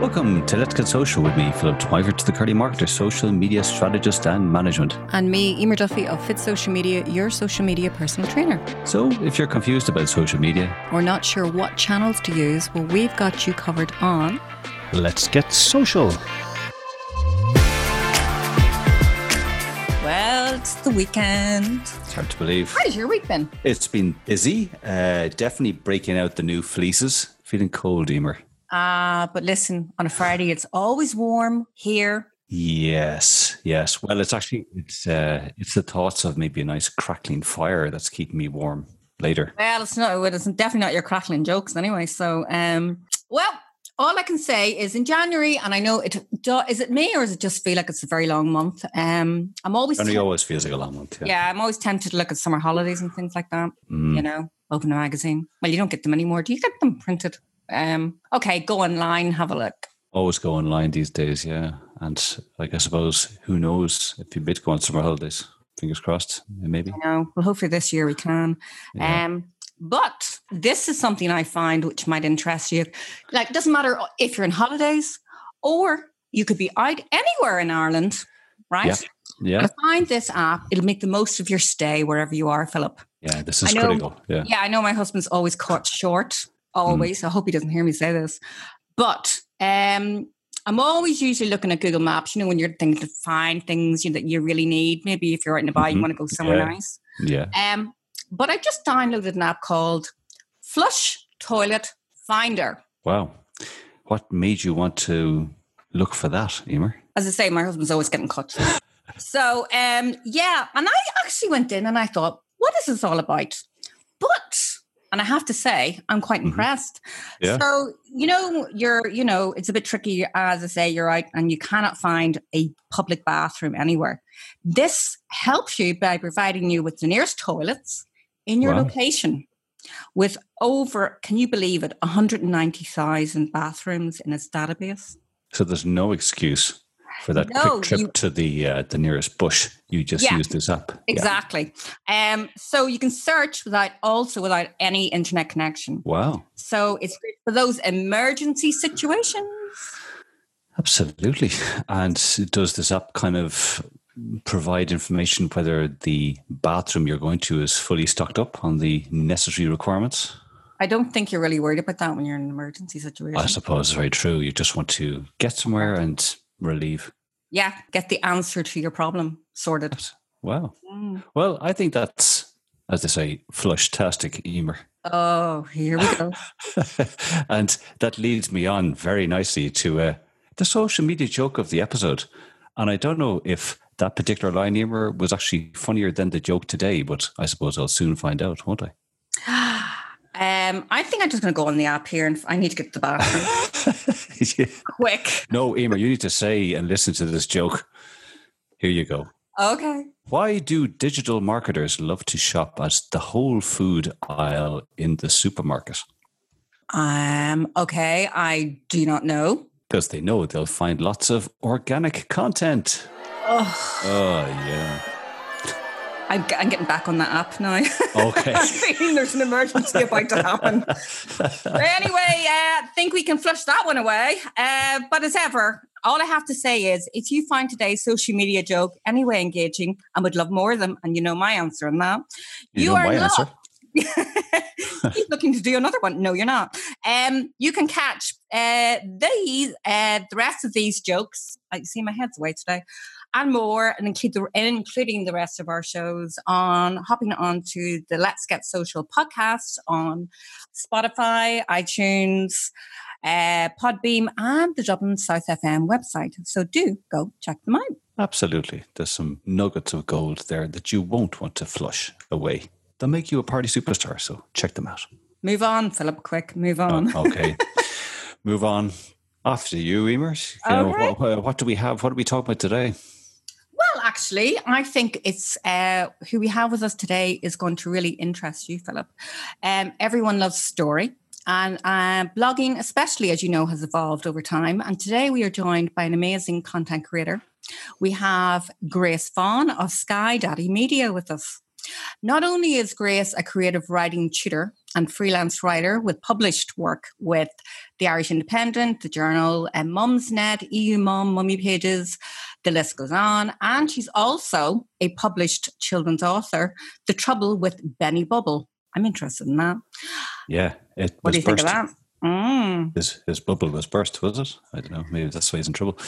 Welcome to Let's Get Social with me, Philip to the Curly Marketer, social media strategist and management. And me, Emer Duffy of Fit Social Media, your social media personal trainer. So, if you're confused about social media or not sure what channels to use, well, we've got you covered on Let's Get Social. Well, it's the weekend. It's hard to believe. How's your week been? It's been busy. Uh, definitely breaking out the new fleeces. Feeling cold, Emer. Uh, but listen, on a Friday, it's always warm here. Yes, yes. Well, it's actually it's uh, it's the thoughts of maybe a nice crackling fire that's keeping me warm later. Well, it's not. It's definitely not your crackling jokes anyway. So, um, well, all I can say is in January, and I know it. Is it me or is it just feel like it's a very long month? Um, I'm always. January always feels like a long month. Yeah. yeah, I'm always tempted to look at summer holidays and things like that. Mm. You know, open a magazine. Well, you don't get them anymore. Do you get them printed? Um, okay, go online, have a look. Always go online these days, yeah. And like I suppose, who knows if you bit go on summer holidays? Fingers crossed, maybe. I know. Well, hopefully this year we can. Yeah. Um, but this is something I find which might interest you. Like, it doesn't matter if you're in holidays or you could be out anywhere in Ireland, right? Yeah. Yeah. find this app. It'll make the most of your stay wherever you are, Philip. Yeah, this is know, critical. Yeah. Yeah, I know my husband's always cut short. Always. Mm. I hope he doesn't hear me say this. But um, I'm always usually looking at Google Maps, you know, when you're thinking to find things you know, that you really need. Maybe if you're out and about, mm-hmm. you want to go somewhere yeah. nice. Yeah. Um, but I just downloaded an app called Flush Toilet Finder. Wow. What made you want to look for that, Emer? As I say, my husband's always getting cut. so, um, yeah. And I actually went in and I thought, what is this all about? But and I have to say, I'm quite mm-hmm. impressed. Yeah. So, you know, you're, you know, it's a bit tricky, as I say, you're out and you cannot find a public bathroom anywhere. This helps you by providing you with the nearest toilets in your wow. location with over, can you believe it, 190,000 bathrooms in its database. So there's no excuse for that no, quick trip you, to the uh, the nearest bush. You just yeah, use this app. Exactly. Yeah. Um, so you can search without also without any internet connection. Wow. So it's great for those emergency situations. Absolutely. And does this app kind of provide information whether the bathroom you're going to is fully stocked up on the necessary requirements? I don't think you're really worried about that when you're in an emergency situation. I suppose it's very true. You just want to get somewhere and relieve yeah, get the answer to your problem sorted. Wow. Mm. Well, I think that's, as they say, flush-tastic Emer. Oh, here we go. and that leads me on very nicely to uh, the social media joke of the episode. And I don't know if that particular line, Emer, was actually funnier than the joke today, but I suppose I'll soon find out, won't I? Um, I think I'm just going to go on the app here and I need to get to the bathroom. yeah. Quick. No, Emer, you need to say and listen to this joke. Here you go. Okay. Why do digital marketers love to shop at the whole food aisle in the supermarket? Um, okay, I do not know. Because they know they'll find lots of organic content. Oh, oh yeah. I'm, I'm getting back on that app now. Okay. I'm feeling there's an emergency about to happen. anyway, I uh, think we can flush that one away. Uh, but as ever, all I have to say is if you find today's social media joke anyway engaging and would love more of them, and you know my answer on that, you, you are not. Keep looking to do another one. No, you're not. Um, you can catch uh, these, uh, the rest of these jokes. I see my head's away today and more, and include the, including the rest of our shows on hopping on to the Let's Get Social podcast on Spotify, iTunes, uh, Podbean, and the Dublin South FM website. So do go check them out. Absolutely. There's some nuggets of gold there that you won't want to flush away. They'll make you a party superstar. So check them out. Move on, Philip, quick. Move on. Oh, okay. Move on. After you, Emers. You know, what, what, do we have? What are we talking about today? Well, actually, I think it's uh, who we have with us today is going to really interest you, Philip. Um, everyone loves story. And uh, blogging, especially as you know, has evolved over time. And today we are joined by an amazing content creator. We have Grace Vaughan of Sky Daddy Media with us. Not only is Grace a creative writing tutor and freelance writer with published work with the Irish Independent, the Journal, and Mumsnet, EU Mum, Mummy Pages, the list goes on. And she's also a published children's author, The Trouble with Benny Bubble. I'm interested in that. Yeah. It what do you burst. think of that? Mm. His, his bubble was burst, was it? I don't know. Maybe that's why he's in trouble.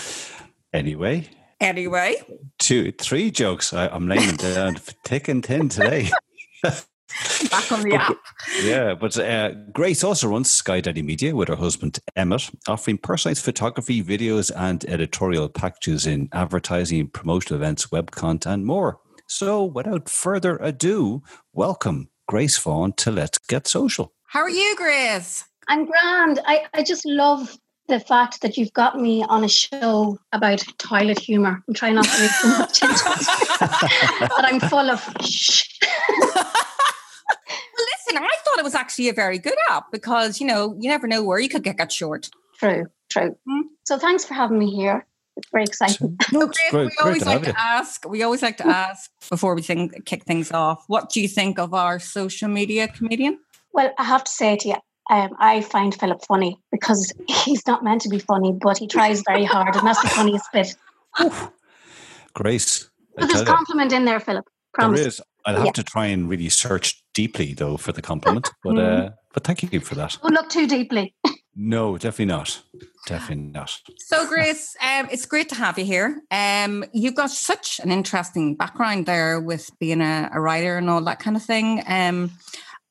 Anyway. Anyway. Two, three jokes. I, am laying down thick and thin today. Back on the app. Yeah, but uh, Grace also runs Sky Daddy Media with her husband Emmett, offering personalized photography, videos, and editorial packages in advertising, promotional events, web content, and more. So, without further ado, welcome Grace Vaughan to Let's Get Social. How are you, Grace? I'm grand. I, I just love the fact that you've got me on a show about toilet humor. I'm trying not to make too much into it, but I'm full of shh. listen, I thought it was actually a very good app because you know you never know where you could get cut short. True, true. Mm-hmm. So thanks for having me here. It's very exciting. No, great, great, we always like to ask. We always like to ask before we think, kick things off. What do you think of our social media comedian? Well, I have to say to you, um, I find Philip funny because he's not meant to be funny, but he tries very hard, and that's the funniest bit. Grace. There's a compliment in there, Philip. Promise. There is. I'll have yeah. to try and really search deeply though for the compliment, but mm. uh, but thank you for that. Don't look too deeply. no, definitely not. Definitely not. So, Grace, um, it's great to have you here. Um, you've got such an interesting background there with being a, a writer and all that kind of thing. Um,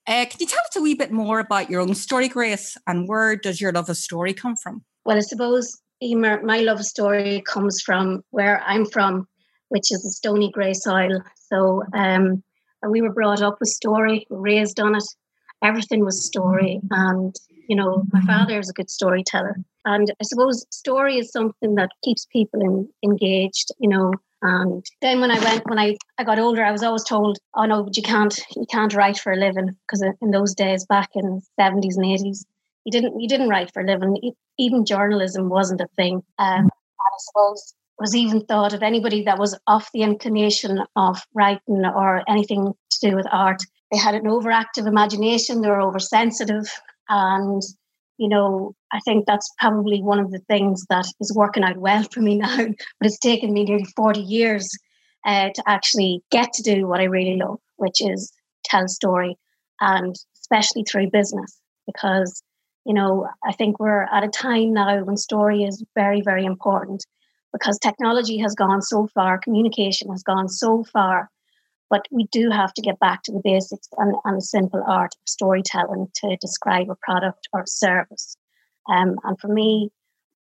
uh, can you tell us a wee bit more about your own story, Grace, and where does your love of story come from? Well, I suppose Emer, my love story comes from where I'm from, which is the stony grey soil. So um, we were brought up with story, raised on it. Everything was story, and you know, my father is a good storyteller. And I suppose story is something that keeps people in, engaged, you know, and then when I went, when I, I got older, I was always told, "Oh no, but you can't, you can't write for a living," because in those days, back in seventies and eighties, you didn't, you didn't write for a living. Even journalism wasn't a thing. Um, and I suppose was even thought of anybody that was off the inclination of writing or anything to do with art. They had an overactive imagination. They were oversensitive, and you know, I think that's probably one of the things that is working out well for me now. But it's taken me nearly 40 years uh, to actually get to do what I really love, which is tell story, and especially through business. Because, you know, I think we're at a time now when story is very, very important because technology has gone so far, communication has gone so far but we do have to get back to the basics and, and the simple art of storytelling to describe a product or service. Um, and for me,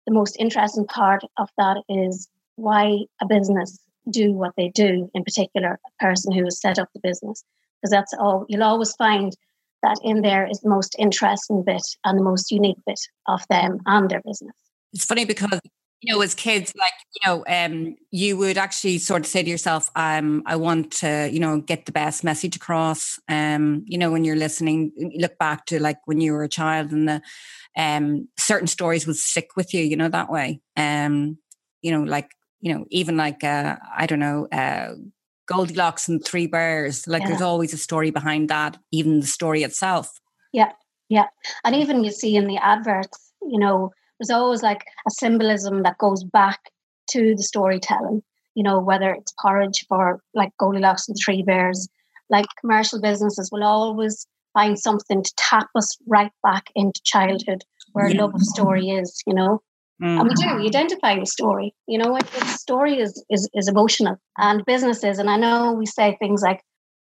the most interesting part of that is why a business do what they do, in particular, a person who has set up the business. Because that's all you'll always find that in there is the most interesting bit and the most unique bit of them and their business. It's funny because you know, as kids, like, you know, um, you would actually sort of say to yourself, um, I want to, you know, get the best message across. Um, you know, when you're listening, look back to like when you were a child and the um certain stories would stick with you, you know, that way. Um, you know, like, you know, even like uh, I don't know, uh Goldilocks and Three Bears, like yeah. there's always a story behind that, even the story itself. Yeah, yeah. And even you see in the adverts, you know, there's always like a symbolism that goes back to the storytelling you know whether it's porridge for like goldilocks and three bears like commercial businesses will always find something to tap us right back into childhood where yeah. love of story is you know mm. and we do we identify with story you know it, story is, is is emotional and businesses and i know we say things like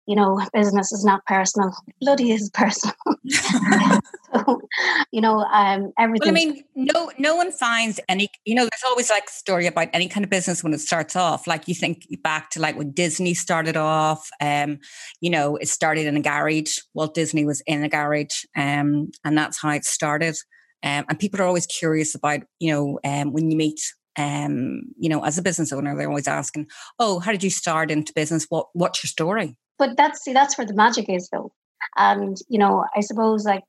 you know, business is not personal. Bloody is personal. so, you know, um, everything. Well, I mean, no, no one finds any. You know, there's always like a story about any kind of business when it starts off. Like you think back to like when Disney started off. Um, you know, it started in a garage. Walt Disney was in a garage, um, and that's how it started. Um, and people are always curious about, you know, um, when you meet um, you know, as a business owner, they're always asking, "Oh, how did you start into business? What What's your story?" But that's see that's where the magic is though and you know i suppose like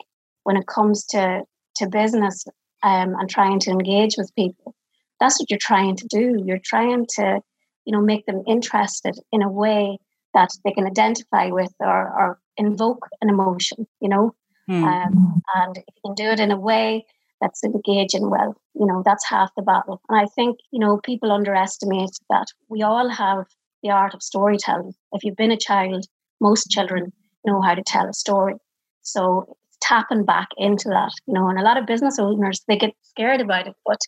when it comes to to business um, and trying to engage with people that's what you're trying to do you're trying to you know make them interested in a way that they can identify with or, or invoke an emotion you know Mm. Um, and if you can do it in a way that's engaging, well, you know, that's half the battle. And I think, you know, people underestimate that we all have the art of storytelling. If you've been a child, most mm-hmm. children know how to tell a story. So tapping back into that, you know, and a lot of business owners, they get scared about it, but,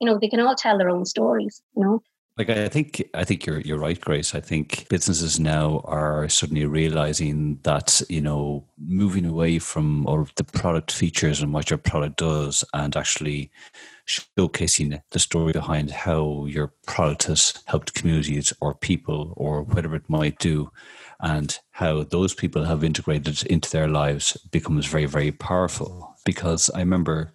you know, they can all tell their own stories, you know. Like I think I think you're you're right, Grace. I think businesses now are suddenly realizing that you know moving away from or the product features and what your product does, and actually showcasing the story behind how your product has helped communities or people or whatever it might do, and how those people have integrated into their lives becomes very very powerful. Because I remember,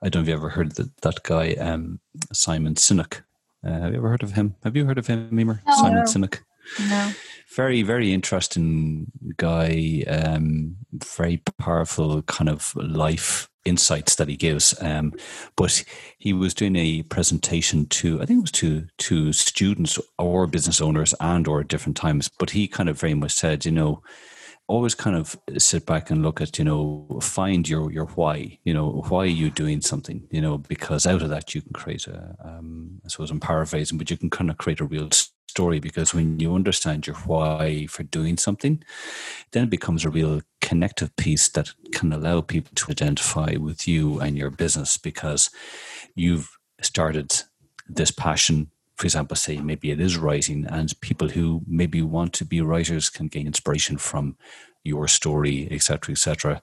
I don't know if you ever heard that that guy um, Simon Sinek uh, have you ever heard of him? Have you heard of him, Emer? No. Simon Sinek. No. Very, very interesting guy. Um, very powerful kind of life insights that he gives. Um, but he was doing a presentation to, I think it was to to students or business owners and or at different times. But he kind of very much said, you know, always kind of sit back and look at you know find your your why you know why are you doing something you know because out of that you can create a um, I suppose I'm paraphrasing but you can kind of create a real story because when you understand your why for doing something then it becomes a real connective piece that can allow people to identify with you and your business because you've started this passion for example, say maybe it is writing, and people who maybe want to be writers can gain inspiration from your story, etc., etc.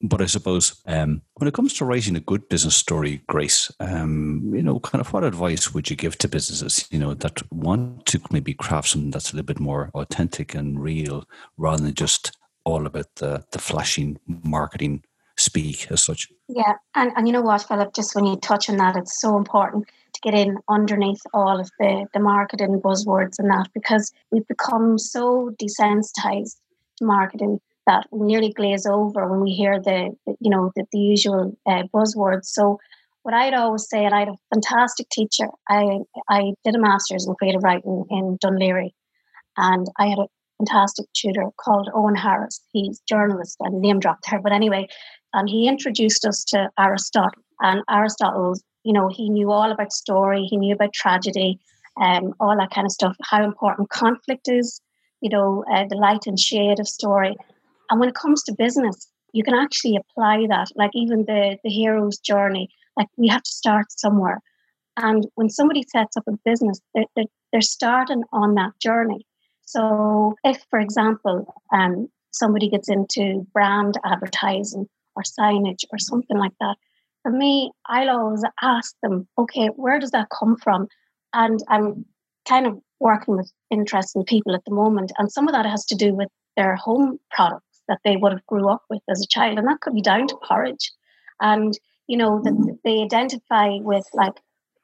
But I suppose um, when it comes to writing a good business story, Grace, um, you know, kind of what advice would you give to businesses, you know, that want to maybe craft something that's a little bit more authentic and real, rather than just all about the the flashing marketing speak as such? Yeah, and and you know what, Philip, just when you touch on that, it's so important get in underneath all of the, the marketing buzzwords and that because we've become so desensitized to marketing that we nearly glaze over when we hear the, the you know the, the usual uh, buzzwords. So what I'd always say, and I had a fantastic teacher. I I did a master's in creative writing in Dún Laoghaire, and I had a fantastic tutor called Owen Harris. He's journalist and name dropped there, but anyway, and he introduced us to Aristotle. And Aristotle's you know, he knew all about story, he knew about tragedy, um, all that kind of stuff, how important conflict is, you know, uh, the light and shade of story. And when it comes to business, you can actually apply that, like even the, the hero's journey, like we have to start somewhere. And when somebody sets up a business, they're, they're, they're starting on that journey. So if, for example, um, somebody gets into brand advertising or signage or something like that, for me, I'll always ask them, okay, where does that come from? And I'm kind of working with interesting people at the moment. And some of that has to do with their home products that they would have grew up with as a child. And that could be down to porridge. And, you know, that mm. they identify with like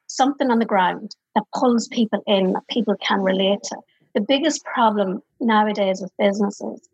something on the ground that pulls people in, that people can relate to. The biggest problem nowadays with businesses,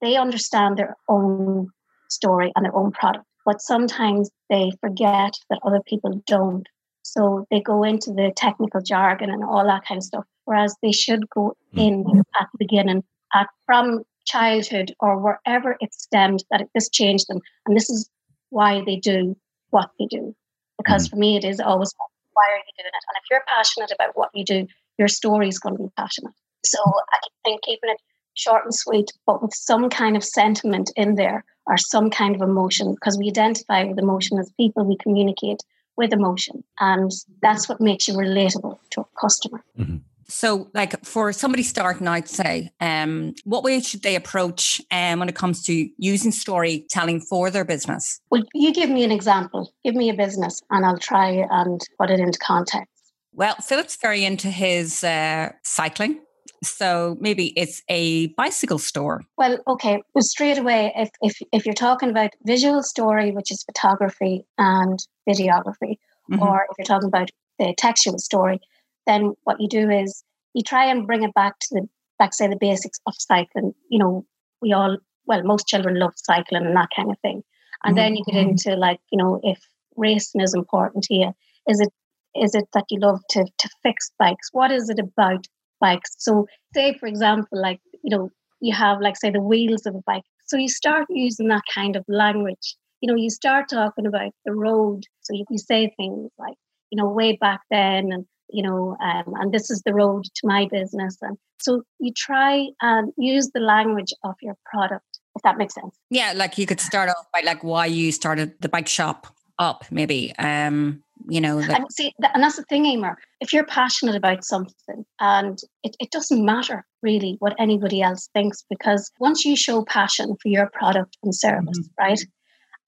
they understand their own story and their own product but sometimes they forget that other people don't. So they go into the technical jargon and all that kind of stuff, whereas they should go hmm. in at the beginning, at from childhood or wherever it stemmed that it, this changed them, and this is why they do what they do. Because mm. for me, it is always why are you doing it? And if you're passionate about what you do, your story is going to be passionate. So I think keeping it short and sweet, but with some kind of sentiment in there or some kind of emotion, because we identify with emotion as people, we communicate with emotion. And that's what makes you relatable to a customer. Mm-hmm. So, like for somebody starting out, say, um, what way should they approach um, when it comes to using storytelling for their business? Well, you give me an example. Give me a business, and I'll try and put it into context. Well, Philip's very into his uh, cycling. So maybe it's a bicycle store. Well, okay. Well, straight away, if, if, if you're talking about visual story, which is photography and videography, mm-hmm. or if you're talking about the textual story, then what you do is you try and bring it back to the, like say, the basics of cycling. You know, we all, well, most children love cycling and that kind of thing. And mm-hmm. then you get mm-hmm. into like, you know, if racing is important to you, is it is it that you love to to fix bikes? What is it about bikes. So, say for example, like you know, you have like say the wheels of a bike. So you start using that kind of language. You know, you start talking about the road. So you, you say things like, you know, way back then, and you know, um, and this is the road to my business. And so you try and use the language of your product, if that makes sense. Yeah, like you could start off by like why you started the bike shop up, maybe. Um, you know, and see, and that's the thing, Emer. If you're passionate about something, and it, it doesn't matter really what anybody else thinks, because once you show passion for your product and service, mm-hmm. right,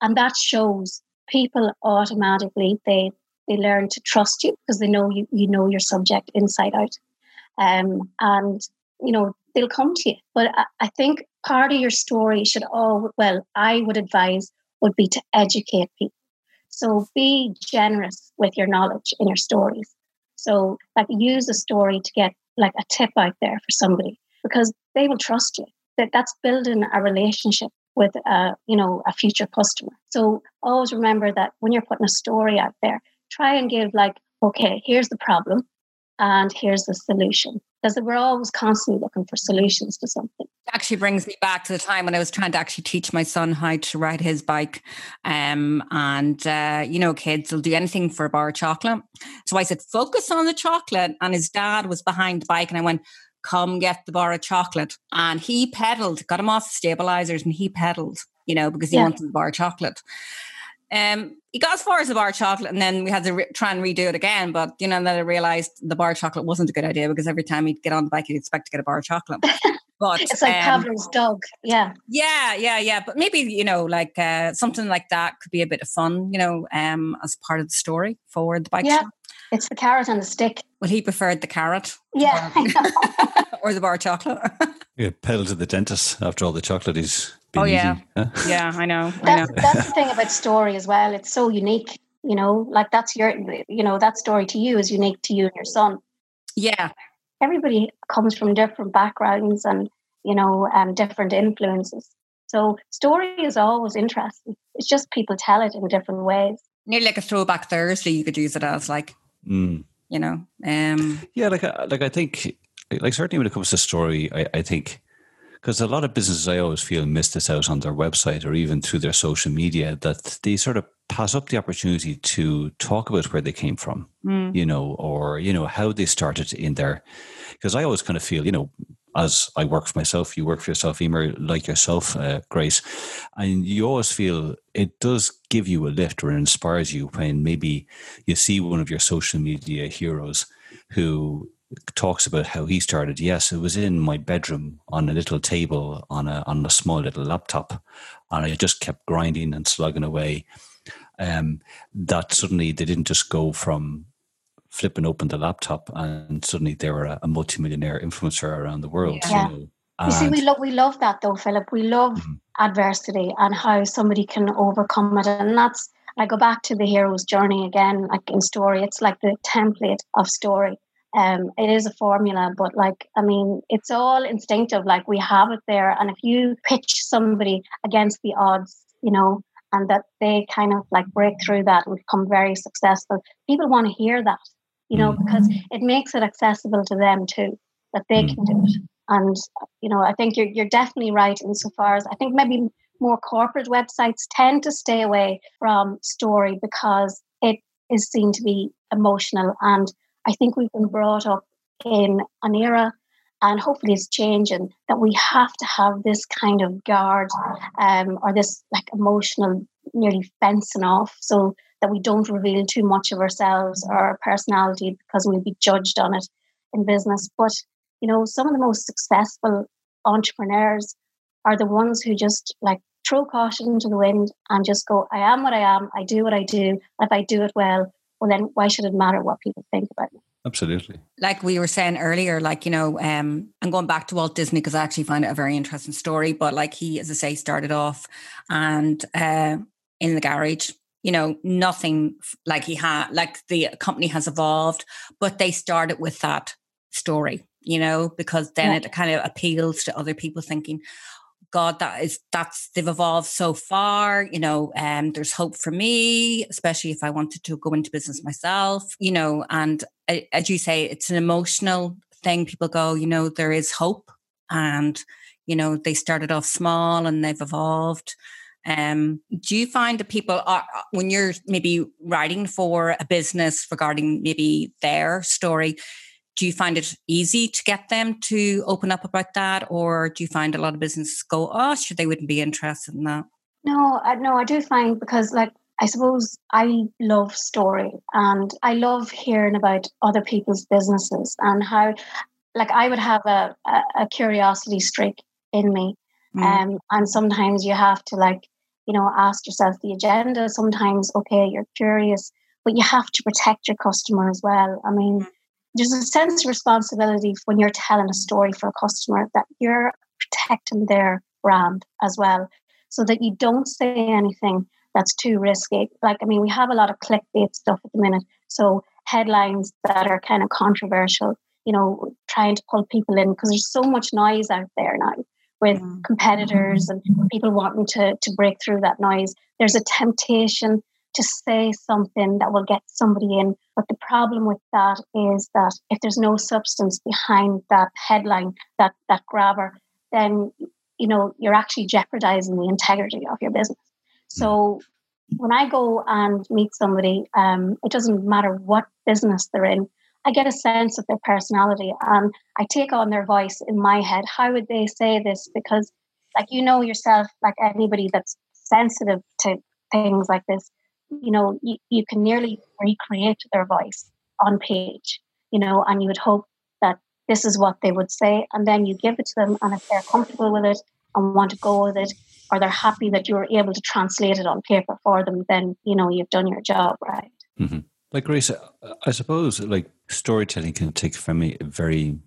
and that shows people automatically they they learn to trust you because they know you you know your subject inside out, um, and you know they'll come to you. But I, I think part of your story should all well, I would advise would be to educate people so be generous with your knowledge in your stories. So like use a story to get like a tip out there for somebody because they will trust you. That that's building a relationship with a you know a future customer. So always remember that when you're putting a story out there, try and give like, okay, here's the problem and here's the solution because we're always constantly looking for solutions to something. Actually, brings me back to the time when I was trying to actually teach my son how to ride his bike. Um, and uh, you know, kids will do anything for a bar of chocolate. So I said, focus on the chocolate. And his dad was behind the bike, and I went, come get the bar of chocolate. And he pedaled, got him off the stabilizers, and he pedaled, you know, because he yeah. wanted the bar of chocolate. Um, he got as far as the bar chocolate, and then we had to re- try and redo it again. But you know, then I realized the bar chocolate wasn't a good idea because every time he'd get on the bike, he'd expect to get a bar chocolate. But it's like um, Pavlov's dog, yeah, yeah, yeah, yeah. But maybe you know, like uh, something like that could be a bit of fun, you know, um, as part of the story for the bike. Yeah, shop. It's the carrot and the stick. Well, he preferred the carrot. Yeah, or, or the bar chocolate. yeah, pedal to the dentist after all the chocolate he's oh yeah, yeah, I know. That's, I know. that's the thing about story as well. It's so unique. You know, like that's your, you know, that story to you is unique to you and your son. Yeah. Everybody comes from different backgrounds and you know, um, different influences. So story is always interesting. It's just people tell it in different ways. Nearly like a throwback Thursday, you could use it as like, mm. you know, um, yeah, like uh, like I think, like certainly when it comes to story, I, I think because a lot of businesses I always feel miss this out on their website or even through their social media that they sort of pass up the opportunity to talk about where they came from, mm. you know, or you know how they started in there. Because I always kind of feel, you know, as I work for myself, you work for yourself, Emer, like yourself, uh, Grace, and you always feel it does give you a lift or inspires you when maybe you see one of your social media heroes who talks about how he started. Yes, it was in my bedroom on a little table on a on a small little laptop, and I just kept grinding and slugging away. Um, that suddenly they didn't just go from flipping open the laptop and suddenly they were a, a multimillionaire influencer around the world. Yeah. You, know? you see, we love we love that though, Philip. We love mm-hmm. adversity and how somebody can overcome it, and that's. I go back to the hero's journey again, like in story. It's like the template of story um, it is a formula, but like, I mean, it's all instinctive. Like we have it there. And if you pitch somebody against the odds, you know, and that they kind of like break through that and become very successful, people want to hear that, you know, because mm-hmm. it makes it accessible to them too, that they can do it. And, you know, I think you're, you're definitely right insofar as I think maybe more corporate websites tend to stay away from story because it is seen to be emotional and I think we've been brought up in an era, and hopefully it's changing, that we have to have this kind of guard um, or this like emotional, nearly fencing off so that we don't reveal too much of ourselves or our personality because we'll be judged on it in business. But, you know, some of the most successful entrepreneurs are the ones who just like throw caution to the wind and just go, I am what I am, I do what I do. If I do it well, well, then why should it matter what people think about me? Absolutely. Like we were saying earlier, like, you know, um, I'm going back to Walt Disney because I actually find it a very interesting story. But like he, as I say, started off and uh, in the garage, you know, nothing like he had, like the company has evolved, but they started with that story, you know, because then yeah. it kind of appeals to other people thinking, God, that is that's they've evolved so far. You know, um, there's hope for me, especially if I wanted to go into business myself. You know, and uh, as you say, it's an emotional thing. People go, you know, there is hope, and you know they started off small and they've evolved um, do you find that people are when you're maybe writing for a business regarding maybe their story do you find it easy to get them to open up about that? Or do you find a lot of businesses go oh sure they wouldn't be interested in that no I, no i do find because like i suppose i love story and i love hearing about other people's businesses and how like i would have a, a, a curiosity streak in me. Mm. um, and sometimes you have to like you know ask yourself the agenda sometimes okay you're curious but you have to protect your customer as well. I mean mm. there's a sense of responsibility when you're telling a story for a customer that you're protecting their brand as well so that you don't say anything that's too risky. Like i mean we have a lot of clickbait stuff at the minute so headlines that are kind of controversial you know trying to pull people in because there's so much noise out there now with mm. competitors and people wanting to to break through that noise there's a temptation to say something that will get somebody in. But the problem with that is that if there's no substance behind that headline, that that grabber, then you know you're actually jeopardizing the integrity of your business. So when I go and meet somebody, um, it doesn't matter what business they're in. I get a sense of their personality and I take on their voice in my head. How would they say this? Because, like, you know yourself, like anybody that's sensitive to things like this, you know, you, you can nearly recreate their voice on page, you know, and you would hope that this is what they would say. And then you give it to them. And if they're comfortable with it and want to go with it, or they're happy that you were able to translate it on paper for them, then, you know, you've done your job right. Mm-hmm. Like Grace, I suppose like storytelling can take from me very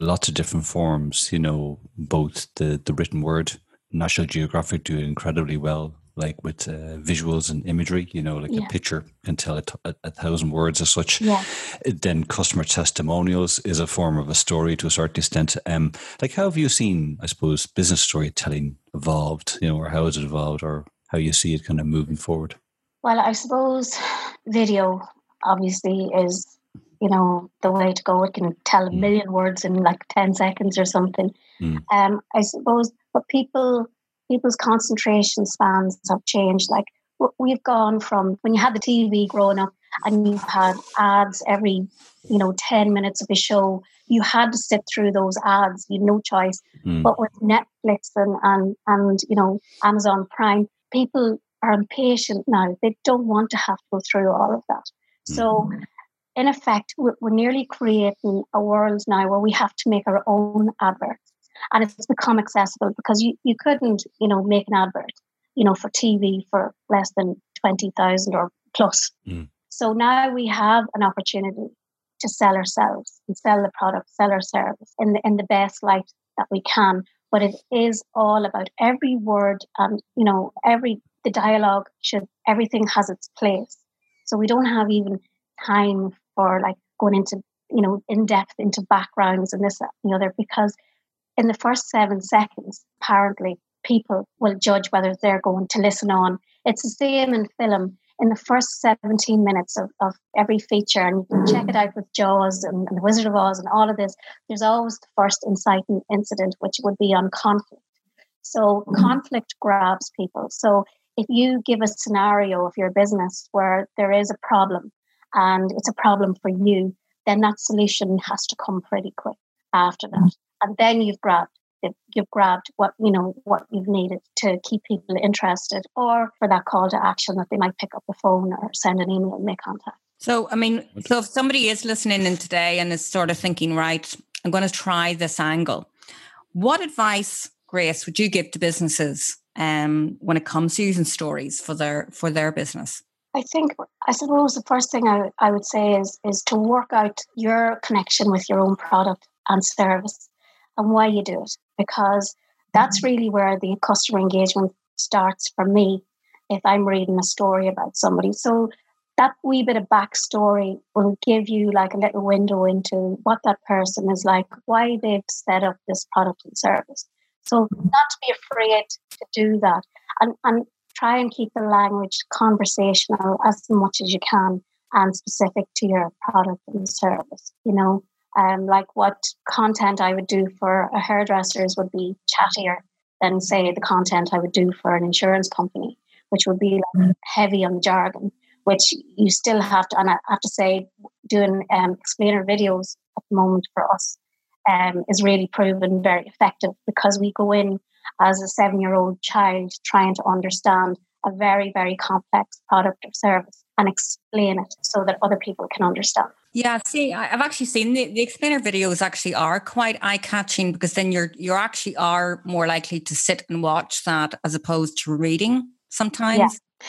lots of different forms. You know, both the the written word, National Geographic do incredibly well like with uh, visuals and imagery, you know, like yeah. a picture can tell a, a, a, thousand words as such. Yeah. Then customer testimonials is a form of a story to a certain extent. Um, like how have you seen, I suppose, business storytelling evolved, you know, or how has it evolved or how you see it kind of moving forward? Well, I suppose video obviously is, you know, the way to go. It can tell a mm. million words in like 10 seconds or something. Mm. Um, I suppose, but people people's concentration spans have changed. Like we've gone from when you had the TV growing up and you had ads every, you know, 10 minutes of a show, you had to sit through those ads, you had no choice. Mm. But with Netflix and, and, and, you know, Amazon Prime, people are impatient now. They don't want to have to go through all of that. Mm. So, in effect, we're, we're nearly creating a world now where we have to make our own adverts and it's become accessible because you, you couldn't you know make an advert you know for tv for less than 20000 or plus mm. so now we have an opportunity to sell ourselves and sell the product sell our service in the, in the best light that we can but it is all about every word and you know every the dialogue should everything has its place so we don't have even time for like going into you know in depth into backgrounds and this and the other because in the first seven seconds, apparently, people will judge whether they're going to listen on. It's the same in film. In the first 17 minutes of, of every feature, and you can check it out with Jaws and, and The Wizard of Oz and all of this, there's always the first inciting incident, which would be on conflict. So, mm-hmm. conflict grabs people. So, if you give a scenario of your business where there is a problem and it's a problem for you, then that solution has to come pretty quick after that. Mm. And then you've grabbed you've grabbed what you know what you've needed to keep people interested or for that call to action that they might pick up the phone or send an email and make contact. So i mean so if somebody is listening in today and is sort of thinking right i'm going to try this angle what advice grace would you give to businesses um, when it comes to using stories for their for their business I think I suppose the first thing I, I would say is is to work out your connection with your own product and service and why you do it because that's mm-hmm. really where the customer engagement starts for me if I'm reading a story about somebody. So that wee bit of backstory will give you like a little window into what that person is like, why they've set up this product and service. So not to be afraid to do that and, and try and keep the language conversational as much as you can and specific to your product and service, you know. Um, like what content I would do for a hairdresser's would be chattier than say the content I would do for an insurance company, which would be like mm. heavy on the jargon, which you still have to. And I have to say, doing um, explainer videos at the moment for us um, is really proven very effective because we go in as a seven-year-old child trying to understand a very, very complex product or service and explain it so that other people can understand. Yeah, see, I've actually seen the, the explainer videos actually are quite eye catching because then you're you actually are more likely to sit and watch that as opposed to reading sometimes. Yeah.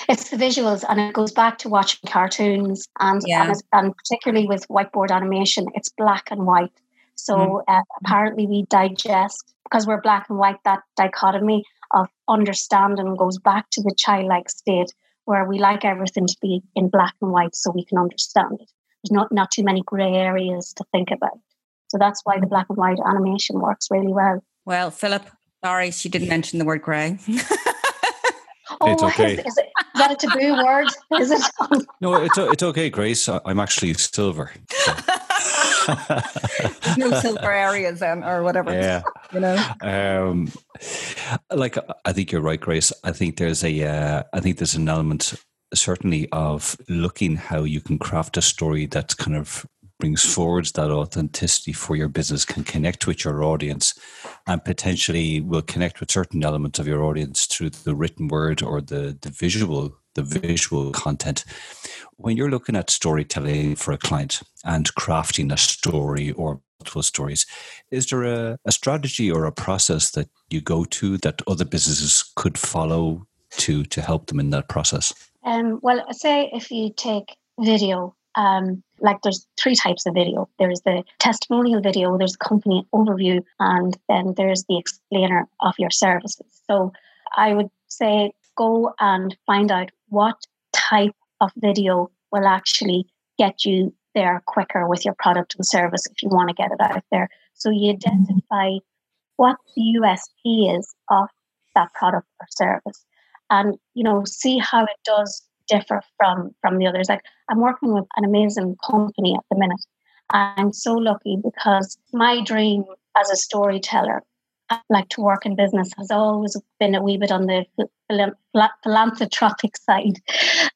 It's the visuals, and it goes back to watching cartoons, and yeah. and, and, particularly with whiteboard animation, it's black and white. So mm. uh, apparently, we digest because we're black and white. That dichotomy of understanding goes back to the childlike state where we like everything to be in black and white, so we can understand it there's not not too many grey areas to think about. So that's why the black and white animation works really well. Well, Philip, sorry, she didn't mention the word grey. oh, it's okay. Is, is, it, is, that a taboo word? Is it? no, it's it's okay, Grace. I'm actually silver. So. no silver areas then, or whatever. Yeah, you know. Um, like I think you're right, Grace. I think there's a, uh, I think there's an element certainly of looking how you can craft a story that kind of brings forward that authenticity for your business can connect with your audience and potentially will connect with certain elements of your audience through the written word or the, the visual the visual content when you're looking at storytelling for a client and crafting a story or multiple stories is there a, a strategy or a process that you go to that other businesses could follow to to help them in that process um, well, say if you take video, um, like there's three types of video. There's the testimonial video, there's company overview, and then there's the explainer of your services. So I would say go and find out what type of video will actually get you there quicker with your product and service if you want to get it out there. So you identify what the USP is of that product or service and you know see how it does differ from from the others like i'm working with an amazing company at the minute i'm so lucky because my dream as a storyteller I like to work in business has always been a wee bit on the philanthropic side,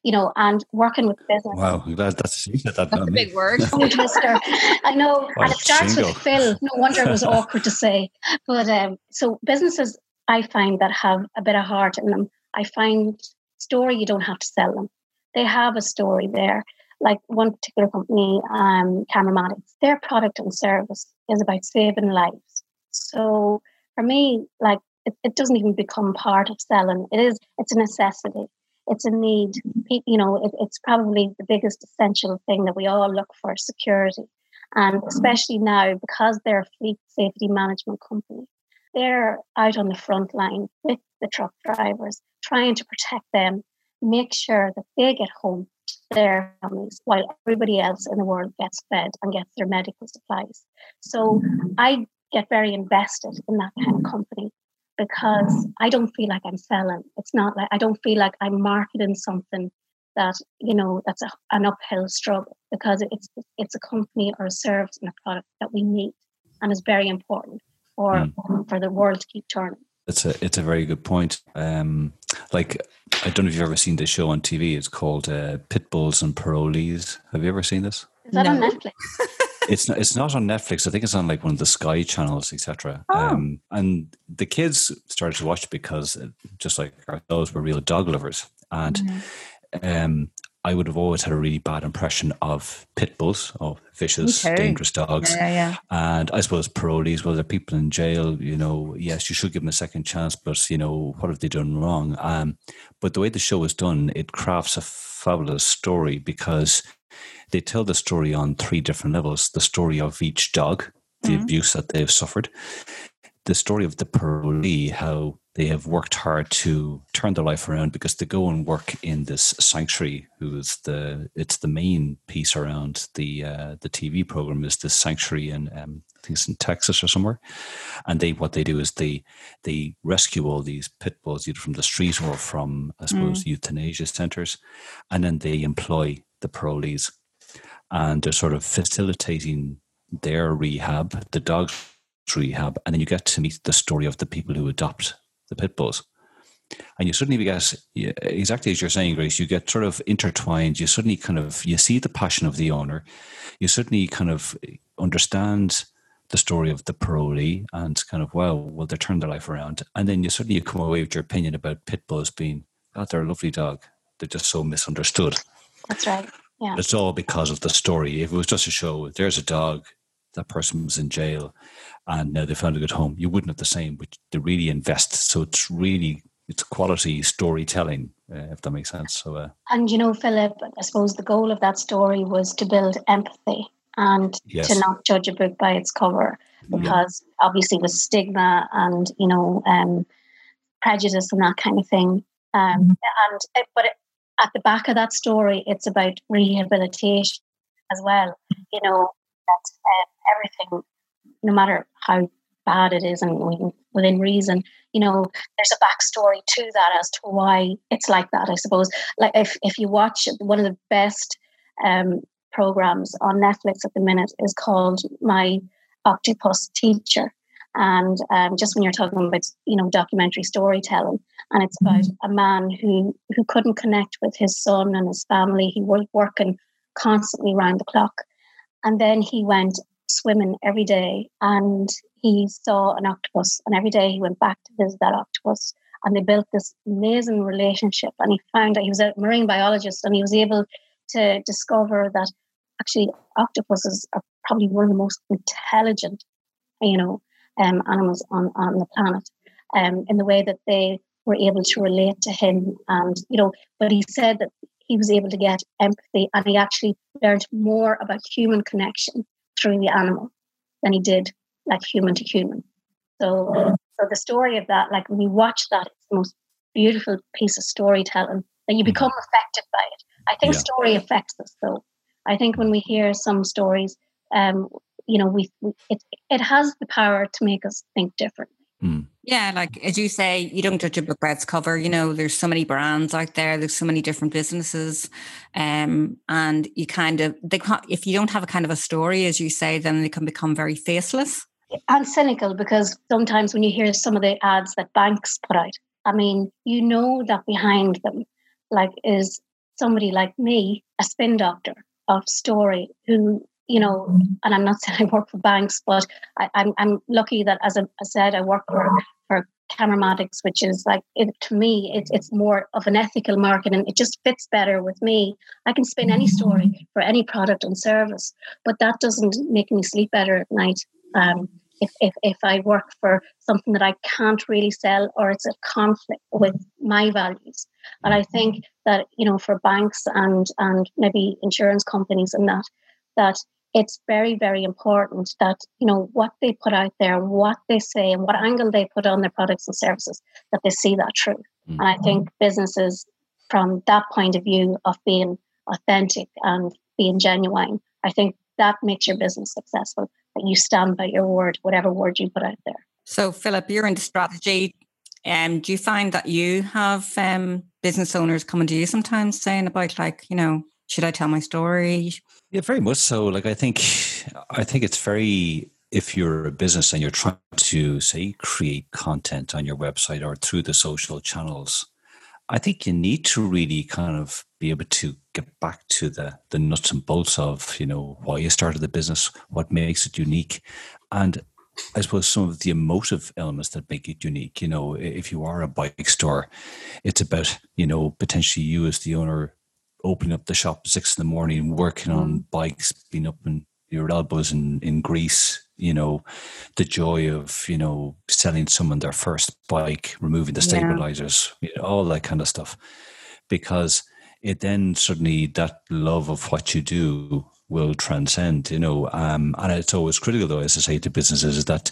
you know, and working with business. Wow, that, that's, that, that's a big word. Mister. I know, and it starts with Phil. No wonder it was awkward to say. But um, so businesses, I find that have a bit of heart in them I find story you don't have to sell them. They have a story there. Like one particular company, um, Cameramatics, their product and service is about saving lives. So for me, like it, it doesn't even become part of selling. It is. It's a necessity. It's a need. You know, it, it's probably the biggest essential thing that we all look for: security. And especially now, because they're a fleet safety management company, they're out on the front line with the truck drivers, trying to protect them, make sure that they get home to their families while everybody else in the world gets fed and gets their medical supplies. So I get very invested in that kind of company because I don't feel like I'm selling. It's not like I don't feel like I'm marketing something that you know that's a, an uphill struggle because it's it's a company or a service and a product that we need and is very important for mm. for the world to keep turning. It's a it's a very good point. Um, like I don't know if you've ever seen this show on TV. It's called uh, Pitbulls and Parolees. Have you ever seen this? Is that no. on Netflix? it's not. It's not on Netflix. I think it's on like one of the Sky channels, etc. Oh. Um, and the kids started to watch it because, uh, just like ourselves, were real dog lovers, and mm-hmm. um, I would have always had a really bad impression of pit bulls, of vicious, dangerous dogs. Yeah, yeah. And I suppose parolees, well, they're people in jail, you know, yes, you should give them a second chance, but, you know, what have they done wrong? Um, but the way the show is done, it crafts a fabulous story because they tell the story on three different levels the story of each dog, the mm-hmm. abuse that they've suffered, the story of the parolee, how they have worked hard to turn their life around because they go and work in this sanctuary who's the it's the main piece around the uh, the TV program is this sanctuary in um, I think it's in Texas or somewhere and they what they do is they they rescue all these pit bulls either from the street or from I suppose mm. euthanasia centers and then they employ the parolees and they're sort of facilitating their rehab, the dog's rehab, and then you get to meet the story of the people who adopt the pit bulls. And you suddenly get exactly as you're saying, Grace. You get sort of intertwined. You suddenly kind of you see the passion of the owner. You suddenly kind of understand the story of the parolee and kind of wow, well they turned their life around. And then you suddenly you come away with your opinion about pit bulls being, oh, they're a lovely dog. They're just so misunderstood. That's right. Yeah. It's all because of the story. If it was just a show, there's a dog, that person was in jail, and now they found a good home, you wouldn't have the same, but they really invest. So it's really it's quality storytelling, uh, if that makes sense. So, uh, and you know, Philip, I suppose the goal of that story was to build empathy and yes. to not judge a book by its cover, because yeah. obviously with stigma and you know um, prejudice and that kind of thing. Um, mm-hmm. And but it, at the back of that story, it's about rehabilitation as well. You know, that uh, everything, no matter how bad it is and within reason, you know, there's a backstory to that as to why it's like that, I suppose. Like if, if you watch one of the best um, programs on Netflix at the minute is called My Octopus Teacher. And um, just when you're talking about, you know, documentary storytelling, and it's about mm-hmm. a man who who couldn't connect with his son and his family. He was working constantly around the clock, and then he went swimming every day, and he saw an octopus, and every day he went back to visit that octopus, and they built this amazing relationship. And he found out he was a marine biologist, and he was able to discover that actually octopuses are probably one of the most intelligent, you know, um, animals on on the planet. Um, in the way that they were able to relate to him, and you know, but he said that he was able to get empathy, and he actually learned more about human connection through the animal than he did like human to human. So, so the story of that, like when you watch that, it's the most beautiful piece of storytelling that you mm-hmm. become affected by it. I think yeah. story affects us, though. I think when we hear some stories, um, you know, we, we it it has the power to make us think differently. Mm. Yeah, like as you say, you don't judge a book by its cover. You know, there's so many brands out there. There's so many different businesses, um, and you kind of they if you don't have a kind of a story, as you say, then they can become very faceless and cynical because sometimes when you hear some of the ads that banks put out, I mean, you know that behind them, like, is somebody like me, a spin doctor of story, who you know, and I'm not saying I work for banks, but I, am I'm, I'm lucky that, as I said, I work for for Cameramatics, which is like it, to me, it, it's more of an ethical market, and it just fits better with me. I can spin any story for any product and service, but that doesn't make me sleep better at night um, if, if, if I work for something that I can't really sell or it's a conflict with my values. And I think that, you know, for banks and, and maybe insurance companies and that, that it's very, very important that, you know, what they put out there, what they say and what angle they put on their products and services, that they see that through. Mm-hmm. And I think businesses from that point of view of being authentic and being genuine, I think that makes your business successful that you stand by your word, whatever word you put out there. So, Philip, you're into strategy. Um, do you find that you have um, business owners coming to you sometimes saying about, like, you know, should I tell my story? Yeah, very much so. Like, I think, I think it's very if you're a business and you're trying to say create content on your website or through the social channels I think you need to really kind of be able to get back to the the nuts and bolts of you know why you started the business, what makes it unique, and I suppose some of the emotive elements that make it unique. You know, if you are a bike store, it's about you know potentially you as the owner opening up the shop at six in the morning, working on mm. bikes, being up in your elbows in, in grease you know, the joy of, you know, selling someone their first bike, removing the stabilizers, yeah. you know, all that kind of stuff. Because it then suddenly that love of what you do will transcend, you know. Um, and it's always critical, though, as I say to businesses, is that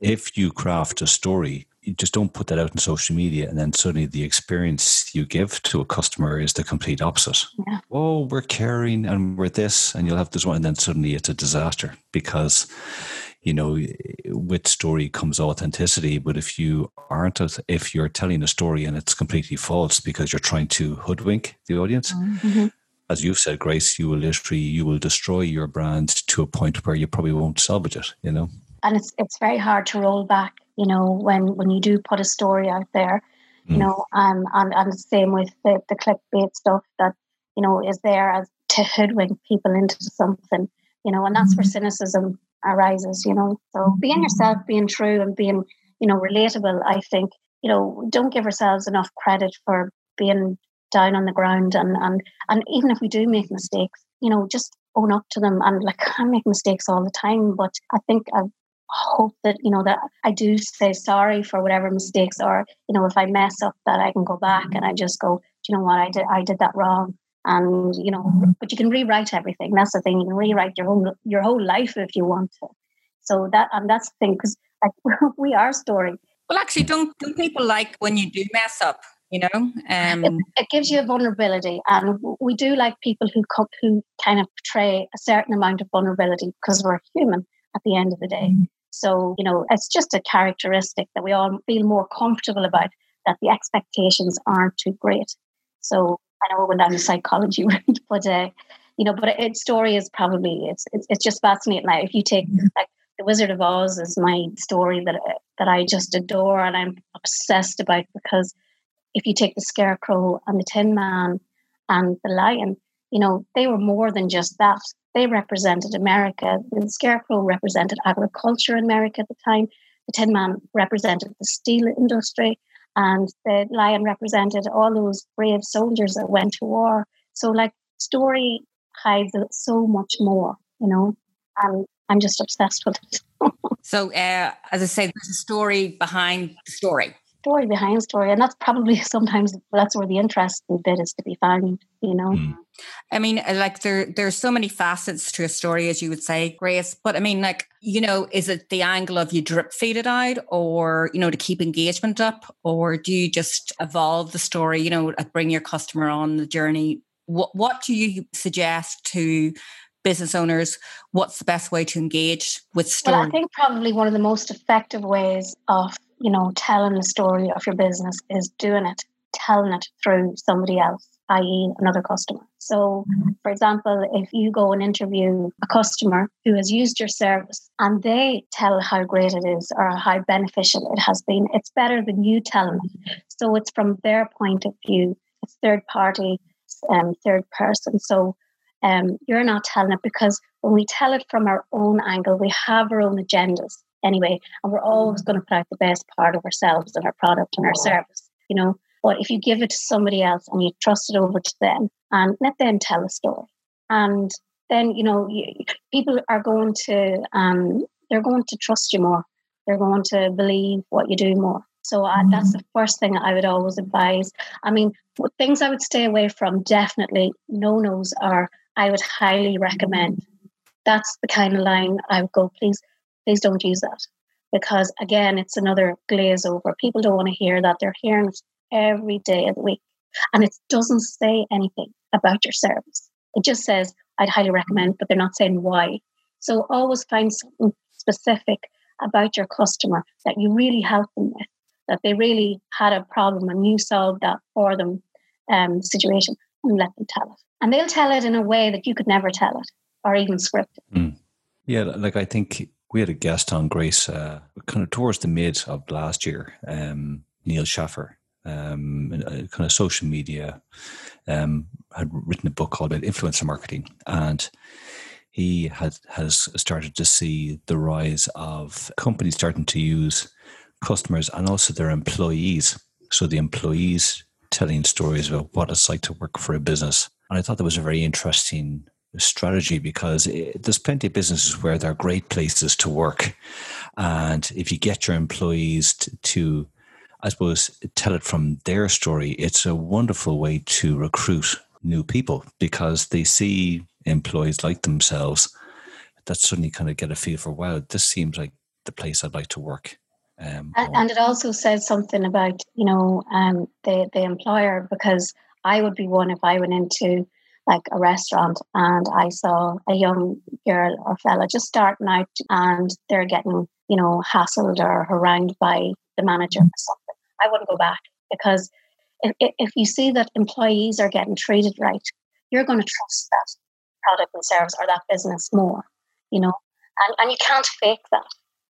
if you craft a story, you just don't put that out in social media, and then suddenly the experience you give to a customer is the complete opposite. Yeah. Oh, we're caring and we're this, and you'll have this one, and then suddenly it's a disaster because you know, with story comes authenticity. But if you aren't, if you're telling a story and it's completely false because you're trying to hoodwink the audience, mm-hmm. as you've said, Grace, you will literally you will destroy your brand to a point where you probably won't salvage it. You know, and it's it's very hard to roll back. You know, when when you do put a story out there, you mm. know, um, and and the same with the the clickbait stuff that you know is there as to hoodwink people into something. You know, and that's where cynicism arises. You know, so being yourself, being true, and being you know relatable. I think you know don't give ourselves enough credit for being down on the ground and and and even if we do make mistakes you know just own up to them and like i make mistakes all the time but i think i hope that you know that i do say sorry for whatever mistakes or you know if i mess up that i can go back and i just go do you know what? I did i did that wrong. And you know but you can rewrite everything. That's the thing. You can rewrite your whole your whole life if you want to. So that and that's the thing because like we are story well actually don't don't people like when you do mess up you know? Um, it, it, gives you a vulnerability and we do like people who who kind of portray a certain amount of vulnerability because we're human at the end of the day. Mm. So you know it's just a characteristic that we all feel more comfortable about that the expectations aren't too great so i know went down the psychology route but uh, you know but its story is probably it's, it's it's just fascinating now if you take mm. like the Wizard of Oz is my story that that I just adore and I'm obsessed about because if you take the scarecrow and the tin man and the lion, you know, they were more than just that. They represented America. The scarecrow represented agriculture in America at the time. The tin man represented the steel industry. And the lion represented all those brave soldiers that went to war. So, like, story hides so much more, you know, and I'm just obsessed with it. so, uh, as I say, there's a story behind the story story behind story and that's probably sometimes that's where the interesting bit is to be found you know? Mm. i mean uh, like there there's so many facets to a story as you would say grace but i mean like you know is it the angle of you drip feed it out or you know to keep engagement up or do you just evolve the story you know bring your customer on the journey? What what do you suggest to business owners? What's the best way to engage with story well i think probably one of the most effective ways of you know, telling the story of your business is doing it, telling it through somebody else, i.e., another customer. So, for example, if you go and interview a customer who has used your service and they tell how great it is or how beneficial it has been, it's better than you telling it. So, it's from their point of view, it's third party, um, third person. So, um, you're not telling it because when we tell it from our own angle, we have our own agendas anyway. And we're always going to put out the best part of ourselves and our product and our service, you know. But if you give it to somebody else and you trust it over to them and let them tell a story, and then, you know, you, people are going to, um, they're going to trust you more. They're going to believe what you do more. So uh, that's the first thing I would always advise. I mean, things I would stay away from definitely no nos are I would highly recommend. That's the kind of line I would go, please please don't use that. Because again it's another glaze over. People don't want to hear that they're hearing it every day of the week. And it doesn't say anything about your service. It just says i'd highly recommend but they're not saying why. So always find something specific about your customer that you really help them with that they really had a problem and you solved that for them um, situation and let them tell it. And they'll tell it in a way that you could never tell it or even script it. Mm. yeah like i think we had a guest on Grace uh, kind of towards the mid of last year, um, Neal Schaffer, um, kind of social media, um, had written a book called about influencer marketing, and he had has started to see the rise of companies starting to use customers and also their employees. So the employees telling stories about what it's like to work for a business. And I thought that was a very interesting strategy because it, there's plenty of businesses where they're great places to work. And if you get your employees to, to, I suppose, tell it from their story, it's a wonderful way to recruit new people because they see employees like themselves that suddenly kind of get a feel for, wow, this seems like the place I'd like to work. Um, and, and, it also says something about, you know, um, the, the employer because I would be one if I went into like a restaurant and I saw a young girl or fella just starting out and they're getting, you know, hassled or harangued by the manager or something, I wouldn't go back because if, if you see that employees are getting treated right, you're going to trust that product and service or that business more, you know, and, and you can't fake that,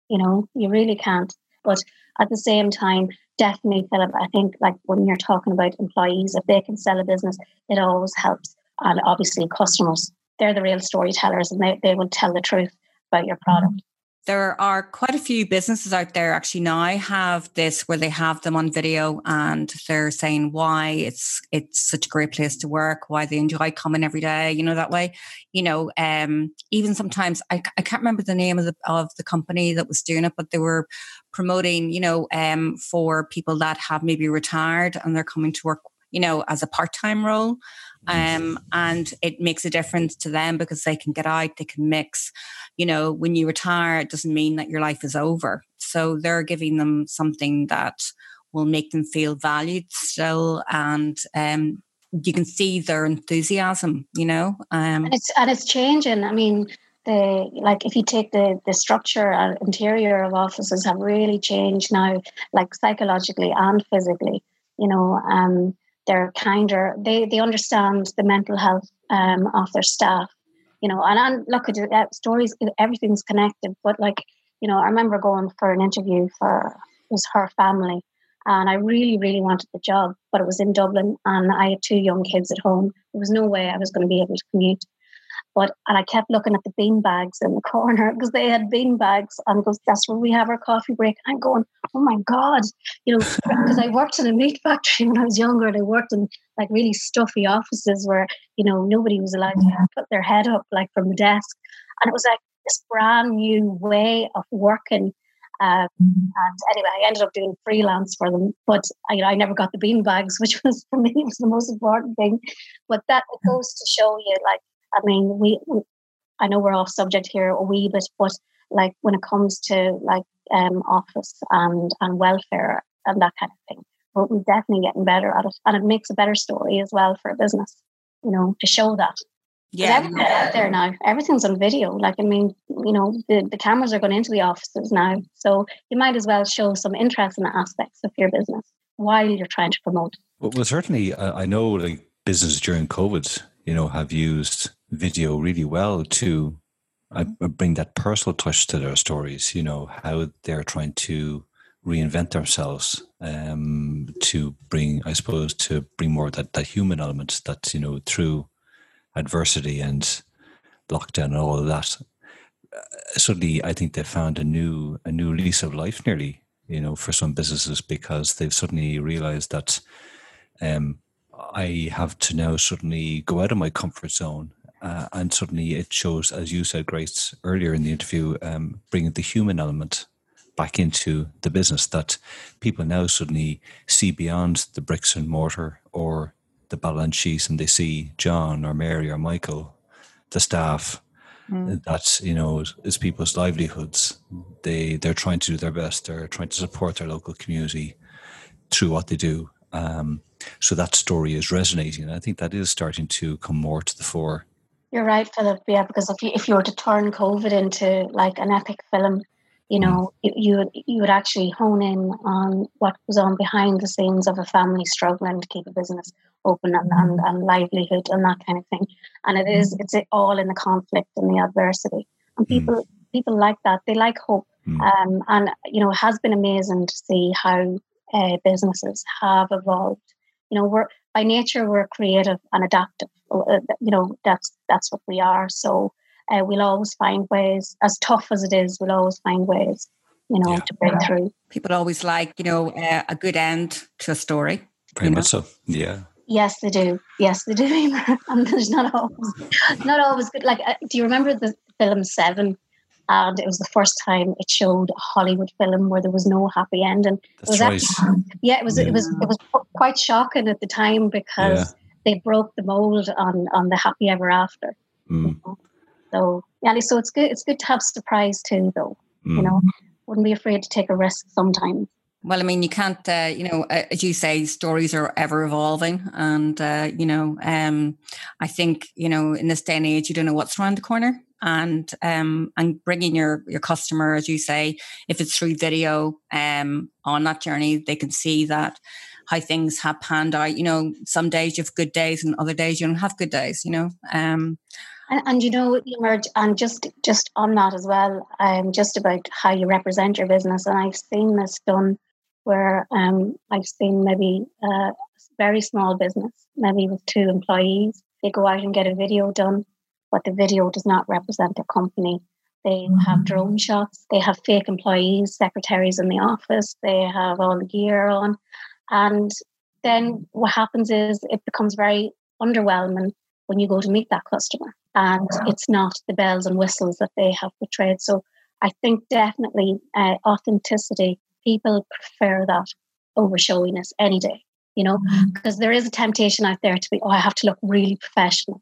you know, you really can't. But at the same time, definitely, Philip, I think like when you're talking about employees, if they can sell a business, it always helps. And obviously, customers, they're the real storytellers and they, they will tell the truth about your product. There are quite a few businesses out there actually now have this where they have them on video and they're saying why it's it's such a great place to work why they enjoy coming every day you know that way. You know um, even sometimes I, I can't remember the name of the of the company that was doing it but they were promoting you know um, for people that have maybe retired and they're coming to work you know as a part-time role um, and it makes a difference to them because they can get out, they can mix. You know, when you retire, it doesn't mean that your life is over. So they're giving them something that will make them feel valued still, and um, you can see their enthusiasm. You know, um, and it's and it's changing. I mean, the like if you take the the structure and interior of offices have really changed now, like psychologically and physically. You know, um, they're kinder. They they understand the mental health um, of their staff. You know, and, and look at uh, stories. Everything's connected. But like, you know, I remember going for an interview for it was her family, and I really, really wanted the job, but it was in Dublin, and I had two young kids at home. There was no way I was going to be able to commute. But and I kept looking at the bean bags in the corner because they had bean bags and goes, that's where we have our coffee break. And I'm going, oh my God, you know, because I worked in a meat factory when I was younger and I worked in like really stuffy offices where, you know, nobody was allowed to put their head up like from the desk. And it was like this brand new way of working. Um, and anyway, I ended up doing freelance for them, but I, you know, I never got the bean bags, which was for me was the most important thing. But that goes to show you, like I mean, we, we I know we're off subject here a wee bit, but like when it comes to like um, office and and welfare and that kind of thing, but we're definitely getting better at it, and it makes a better story as well for a business, you know, to show that. Yeah, everything's out there now. Everything's on video. Like I mean, you know, the, the cameras are going into the offices now, so you might as well show some interesting aspects of your business while you're trying to promote. Well, well certainly, I know like business during COVID, you know, have used video really well to uh, bring that personal touch to their stories. You know how they're trying to reinvent themselves um, to bring, I suppose, to bring more that that human element that you know through adversity and lockdown and all of that. Uh, suddenly, I think they found a new a new lease of life, nearly. You know, for some businesses because they've suddenly realized that um, I have to now suddenly go out of my comfort zone uh, and suddenly it shows, as you said, Grace, earlier in the interview, um, bringing the human element back into the business that people now suddenly see beyond the bricks and mortar or the balance sheets and they see John or Mary or Michael, the staff. Mm. That you know is people's livelihoods. They they're trying to do their best. They're trying to support their local community through what they do. Um, so that story is resonating. And I think that is starting to come more to the fore you're right, Philip. Yeah, because if you if you were to turn COVID into like an epic film, you mm. know, you, you would you would actually hone in on what was on behind the scenes of a family struggling to keep a business open and, and, and livelihood and that kind of thing. And it is it's all in the conflict and the adversity. And mm. people mm. people like that. They like hope. Mm. Um, and you know, it has been amazing to see how uh, businesses have evolved. You know, we're by nature we're creative and adaptive. Uh, you know that's that's what we are. So uh, we'll always find ways as tough as it is we'll always find ways you know yeah. to break through. People always like you know uh, a good end to a story very much know? so yeah. Yes they do. Yes they do and there's not always not always good. Like uh, do you remember the film seven and it was the first time it showed a Hollywood film where there was no happy ending. That's it was right. Actually, yeah, it was yeah. it was it was quite shocking at the time because yeah they broke the mold on on the happy ever after. Mm. So yeah, so it's good. It's good to have surprise too, though. Mm. You know, wouldn't be afraid to take a risk sometimes. Well, I mean, you can't, uh, you know, uh, as you say, stories are ever evolving. And, uh, you know, um, I think, you know, in this day and age, you don't know what's around the corner. And um, and bringing your your customer, as you say, if it's through video um, on that journey, they can see that how things have panned out. You know, some days you have good days and other days you don't have good days, you know. Um, and, and you know, Emer, and just just on that as well, um, just about how you represent your business. And I've seen this done where um, I've seen maybe a very small business, maybe with two employees, they go out and get a video done, but the video does not represent their company. They mm-hmm. have drone shots, they have fake employees, secretaries in the office, they have all the gear on. And then what happens is it becomes very underwhelming when you go to meet that customer and it's not the bells and whistles that they have portrayed. So I think definitely uh, authenticity, people prefer that over showiness any day, you know, because mm-hmm. there is a temptation out there to be, oh, I have to look really professional.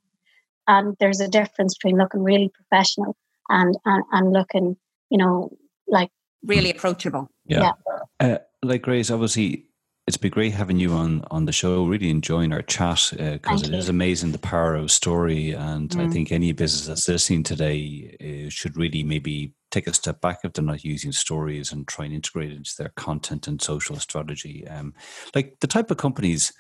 And there's a difference between looking really professional and, and, and looking, you know, like really approachable. Yeah. yeah. Uh, like Grace, obviously, it's been great having you on on the show. Really enjoying our chat because uh, it you. is amazing the power of story, and mm. I think any business that's listening today uh, should really maybe take a step back if they're not using stories and try and integrate it into their content and social strategy. Um, like the type of companies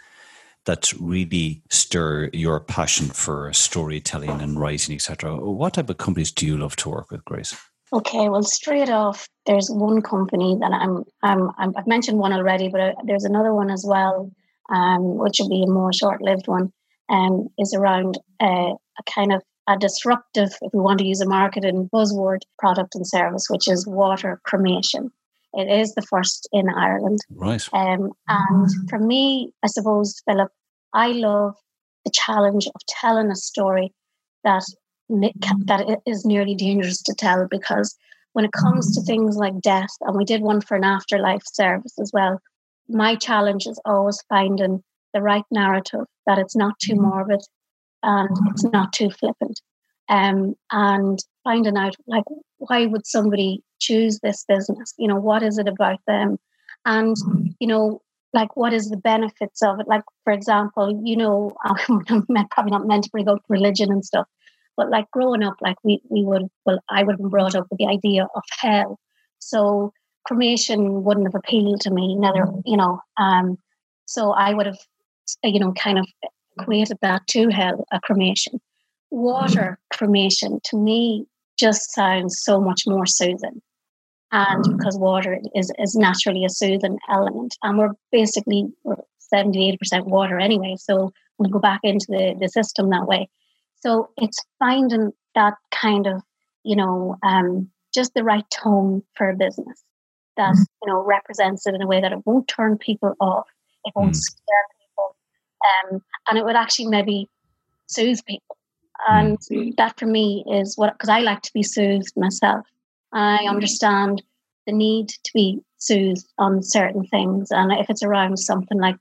that really stir your passion for storytelling and writing, etc. What type of companies do you love to work with, Grace? Okay, well, straight off, there's one company that I'm, I'm, i have mentioned one already, but uh, there's another one as well, um, which will be a more short-lived one, um, is around uh, a kind of a disruptive, if we want to use a marketing buzzword, product and service, which is water cremation. It is the first in Ireland. Right. Um, and for me, I suppose, Philip, I love the challenge of telling a story that that it is nearly dangerous to tell because when it comes to things like death, and we did one for an afterlife service as well, my challenge is always finding the right narrative that it's not too mm-hmm. morbid and it's not too flippant. Um, and finding out like why would somebody choose this business? You know, what is it about them? And you know, like what is the benefits of it? Like, for example, you know, I'm probably not meant to bring up religion and stuff, but like growing up, like we, we would, well, I would have been brought up with the idea of hell. So cremation wouldn't have appealed to me, neither, mm. you know. Um, so I would have, you know, kind of equated that to hell, a cremation. Water cremation to me just sounds so much more soothing. And mm. because water is, is naturally a soothing element, and we're basically 70 80% water anyway. So we go back into the, the system that way. So it's finding that kind of, you know, um, just the right tone for a business that, mm. you know, represents it in a way that it won't turn people off, it won't mm. scare people, um, and it would actually maybe soothe people. And mm. that for me is what, because I like to be soothed myself. I mm. understand the need to be soothed on certain things. And if it's around something like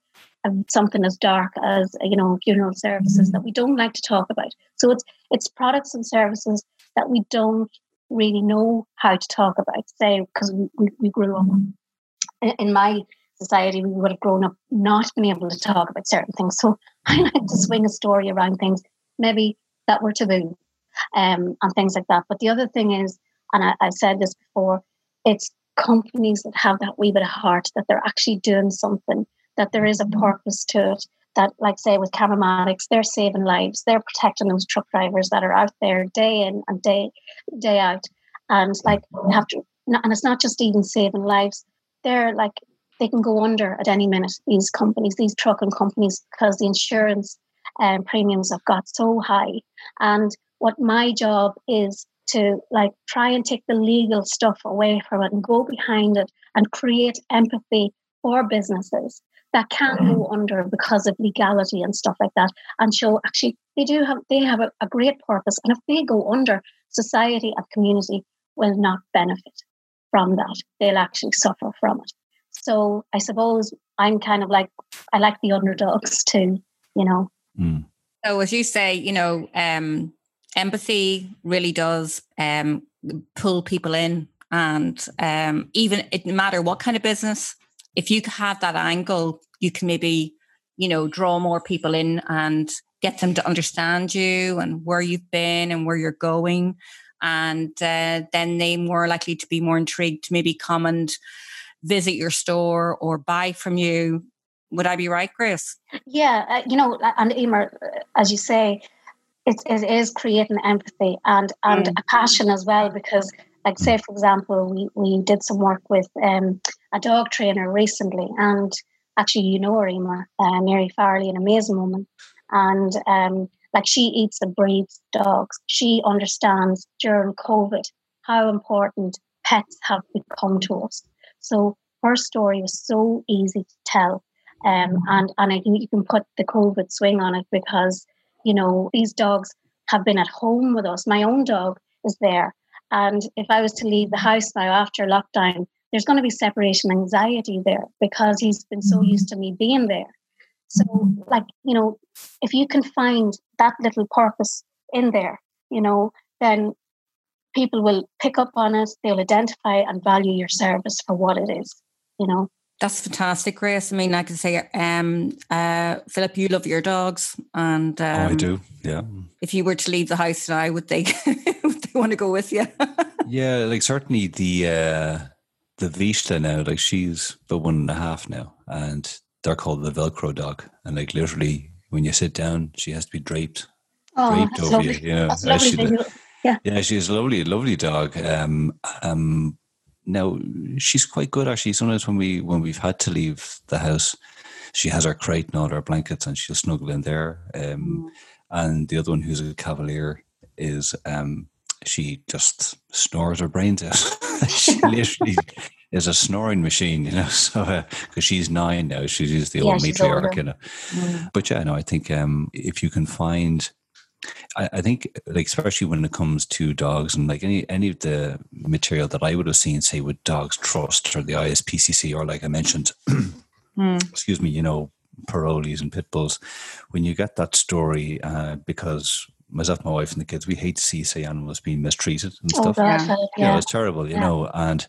something as dark as you know funeral services that we don't like to talk about. So it's it's products and services that we don't really know how to talk about. Say because we, we grew up in my society, we would have grown up not being able to talk about certain things. So I like to swing a story around things maybe that were taboo um, and things like that. But the other thing is, and I, I've said this before, it's companies that have that wee bit of heart that they're actually doing something that there is a purpose to it. That, like, say, with Cameramatics, they're saving lives. They're protecting those truck drivers that are out there day in and day day out. And like, you have to, and it's not just even saving lives. They're like, they can go under at any minute. These companies, these trucking companies, because the insurance um, premiums have got so high. And what my job is to like try and take the legal stuff away from it and go behind it and create empathy for businesses that can go mm-hmm. under because of legality and stuff like that. And show actually they do have they have a, a great purpose. And if they go under society and community will not benefit from that. They'll actually suffer from it. So i suppose i'm kind of like i like the underdogs too you know? Mm. so as you say you know um empathy really does um pull people in and um even it no matter what kind of business if you have that angle, you can maybe, you know, draw more people in and get them to understand you and where you've been and where you're going. And uh, then they more likely to be more intrigued to maybe come and visit your store or buy from you. Would I be right, Grace? Yeah, uh, you know, and Emer, uh, as you say, it, it is creating empathy and and mm. a passion as well. Because, like, say for example, we we did some work with um, a dog trainer recently, and actually, you know her, Emer, uh, Mary Farley, an amazing woman, and um, like she eats and breeds dogs. She understands during COVID how important pets have become to us. So her story was so easy to tell. Um, and, and I think you can put the COVID swing on it because, you know, these dogs have been at home with us. My own dog is there. And if I was to leave the house now after lockdown, there's going to be separation anxiety there because he's been so mm-hmm. used to me being there. So, like, you know, if you can find that little purpose in there, you know, then people will pick up on it, they'll identify and value your service for what it is, you know. That's fantastic, Grace. I mean, I can say, um, uh, Philip, you love your dogs, and um, oh, I do. Yeah. If you were to leave the house now, would they would they want to go with you? yeah, like certainly the uh, the Vizsla now, like she's about one and a half now, and they're called the Velcro dog, and like literally when you sit down, she has to be draped, oh, draped over lovely. you. You know, she, yeah, yeah, she's a lovely, lovely dog. Um, um, now she's quite good actually. Sometimes when we when we've had to leave the house, she has her crate and all her blankets, and she'll snuggle in there. Um, mm. And the other one, who's a cavalier, is um, she just snores her brains out. she literally is a snoring machine, you know. So because uh, she's nine now, she's the old yeah, matriarch, you know. Mm. But yeah, no, I think um, if you can find I, I, think like especially when it comes to dogs and like any any of the material that I would have seen, say with Dogs Trust or the ISPCC or like I mentioned, mm. excuse me, you know, parolees and pit bulls, when you get that story, uh, because myself, my wife, and the kids, we hate to see say animals being mistreated and oh, stuff. yeah. yeah. yeah, it's terrible, you yeah. know. And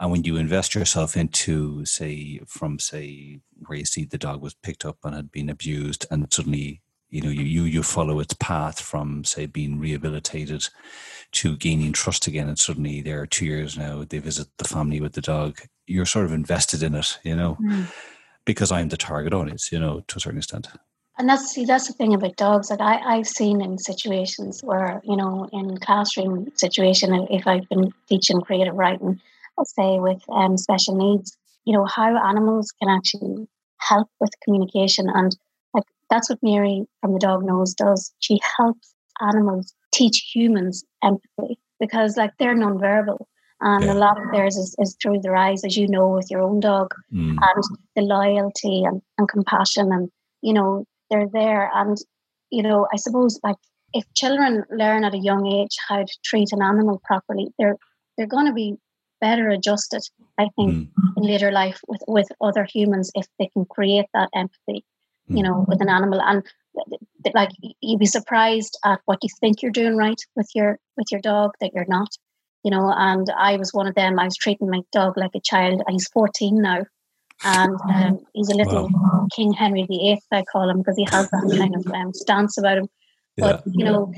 and when you invest yourself into, say, from say where you see the dog was picked up and had been abused, and suddenly you know you you, you follow its path from say being rehabilitated to gaining trust again, and suddenly there are two years now they visit the family with the dog. You're sort of invested in it, you know. Mm. Because I'm the target audience, you know, to a certain extent and that's see that's the thing about dogs that I, I've seen in situations where you know in classroom situation if I've been teaching creative writing let's say with um, special needs you know how animals can actually help with communication and that's what Mary from the dog nose does she helps animals teach humans empathy because like they're nonverbal and yeah. a lot of theirs is, is through their eyes as you know with your own dog mm. and the loyalty and, and compassion and you know they're there. And, you know, I suppose like if children learn at a young age how to treat an animal properly, they're they're going to be better adjusted, I think, mm. in later life with, with other humans if they can create that empathy. You know, with an animal. And like you'd be surprised at what you think you're doing right with your with your dog that you're not. You know, and I was one of them. I was treating my dog like a child. He's 14 now and um, he's a little wow. King Henry VIII, I call him, because he has that kind of um, stance about him. But yeah. you know,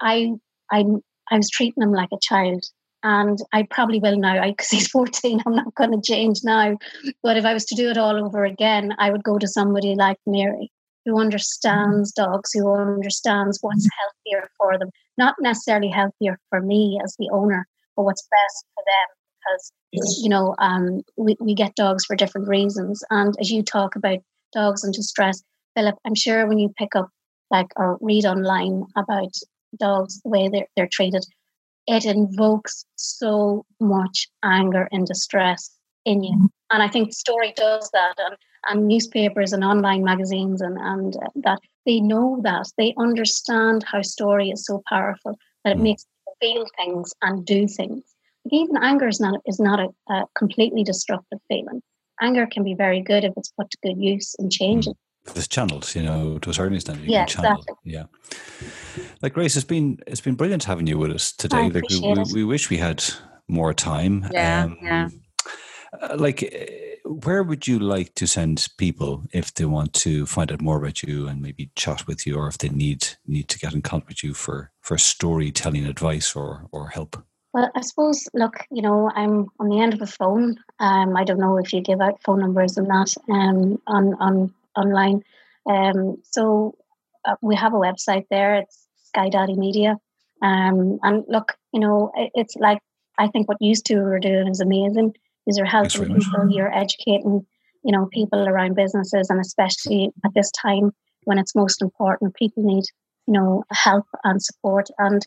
I I I was treating him like a child, and I probably will now because he's 14. I'm not going to change now. But if I was to do it all over again, I would go to somebody like Mary, who understands dogs, who understands what's healthier for them, not necessarily healthier for me as the owner, but what's best for them because you know um, we, we get dogs for different reasons and as you talk about dogs and distress philip i'm sure when you pick up like or read online about dogs the way they're, they're treated it invokes so much anger and distress in you and i think the story does that and, and newspapers and online magazines and, and uh, that they know that they understand how story is so powerful that it mm. makes people feel things and do things even anger is not is not a, a, completely destructive feeling. Anger can be very good if it's put to good use and changing. If it's channeled, you know, to a certain extent. yeah, exactly. Yeah. Like Grace, it's been it's been brilliant having you with us today. like we, we, we, wish we had more time. Yeah. Um, yeah. Uh, like uh, where would you like to send people if they want to find out more about you and maybe chat with you or if they need need to get in contact with you for for storytelling advice or or help Well, I suppose, look, you know, I'm on the end of a phone. Um, I don't know if you give out phone numbers and that um, on, on online. Um, so uh, we have a website there. It's SkyDaddy Media. Um, and look, you know, it, it's like I think what you two are doing is amazing. You're helping people, much. you're educating, you know, people around businesses, and especially at this time when it's most important, people need, you know, help and support. And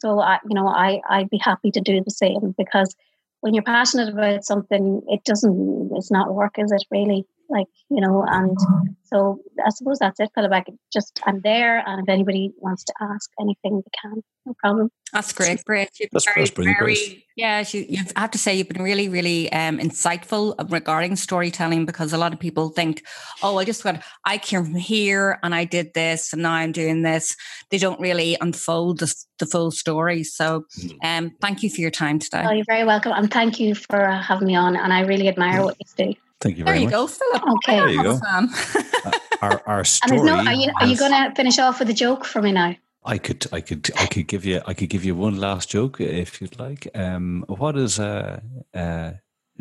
so, I, you know, I I'd be happy to do the same because when you're passionate about something, it doesn't, it's not work, is it really? Like, you know, and so I suppose that's it, Philip. I just, I'm there, and if anybody wants to ask anything, they can, no problem. That's great, great. You've that's, very, that's very, great. yeah, you, you have to say you've been really, really um, insightful regarding storytelling because a lot of people think, oh, I just got, I came here and I did this and now I'm doing this. They don't really unfold the, the full story. So mm. um, thank you for your time today. Oh, you're very welcome. And thank you for having me on. And I really admire what you do. Thank you very much. there you go, Philip. Okay. There you go. uh, our, our story. No, are you, are you going to finish off with a joke for me now? I could, I could, I could give you, I could give you one last joke if you'd like. Um, what is uh, uh,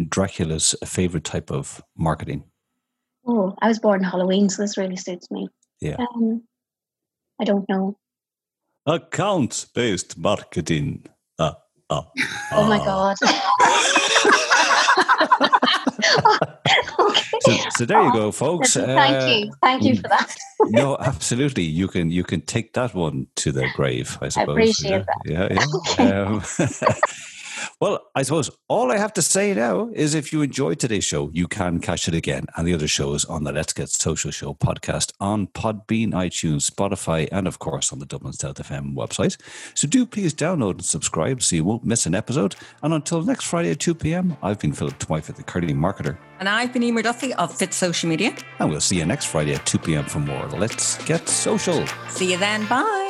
Dracula's favorite type of marketing? Oh, I was born Halloween, so this really suits me. Yeah. Um, I don't know. Account-based marketing. Uh, uh, oh my god. okay. so, so, there you go, folks. Thank uh, you, thank you for that. no, absolutely. You can you can take that one to the grave. I suppose. I appreciate yeah, that. Yeah, yeah. Um, well, I suppose all I have to say now is if you enjoyed today's show, you can catch it again and the other shows on the Let's Get Social Show podcast on Podbean, iTunes, Spotify, and of course on the Dublin South FM website. So do please download and subscribe so you won't miss an episode. And until next Friday at 2 p.m., I've been Philip Twyford, the Curling Marketer. And I've been Emer Duffy of Fit Social Media. And we'll see you next Friday at 2 p.m. for more Let's Get Social. See you then. Bye.